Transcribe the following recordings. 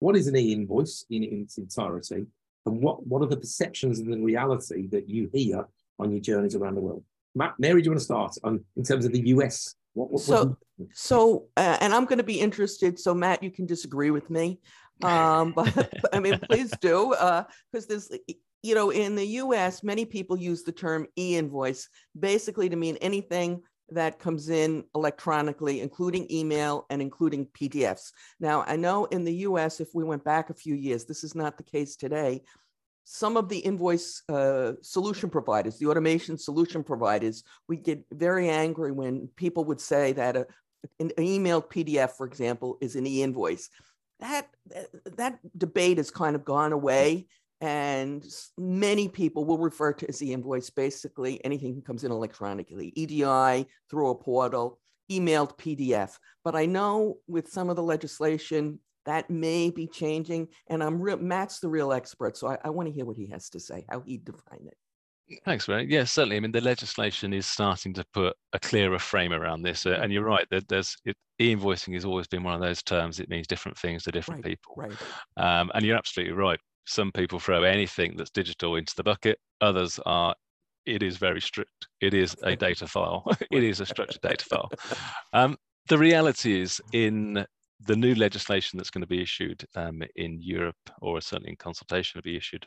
what is an e-invoice in, in its entirety, and what, what are the perceptions and the reality that you hear on your journeys around the world? Matt, Mary, do you want to start on, in terms of the US? What, what, so, so, uh, and I'm going to be interested. So, Matt, you can disagree with me, um, but I mean, please do, because uh, there's, you know, in the U.S., many people use the term e-invoice basically to mean anything that comes in electronically, including email and including PDFs. Now, I know in the US, if we went back a few years, this is not the case today. Some of the invoice uh, solution providers, the automation solution providers, we get very angry when people would say that a, an emailed PDF, for example, is an e-invoice. That, that debate has kind of gone away and many people will refer to as the invoice basically anything that comes in electronically edi through a portal emailed pdf but i know with some of the legislation that may be changing and i'm real matt's the real expert so I, I want to hear what he has to say how he define it Thanks, Ray. Yeah, certainly. I mean, the legislation is starting to put a clearer frame around this, uh, and you're right. That there's it, e-invoicing has always been one of those terms. It means different things to different right, people. Right. Um, and you're absolutely right some people throw anything that's digital into the bucket. Others are, it is very strict. It is a data file. it is a structured data file. Um, the reality is in the new legislation that's going to be issued um, in Europe, or certainly in consultation will be issued,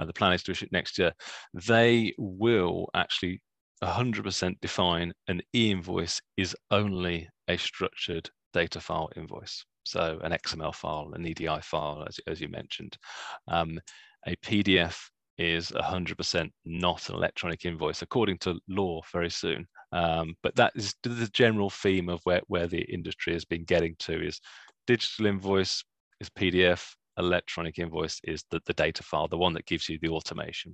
uh, the plan is to issue it next year, they will actually 100% define an e-invoice is only a structured data file invoice. So an XML file, an EDI file, as, as you mentioned. Um, a PDF is 100% not an electronic invoice, according to law very soon. Um, but that is the general theme of where, where the industry has been getting to is digital invoice is PDF, electronic invoice is the, the data file, the one that gives you the automation.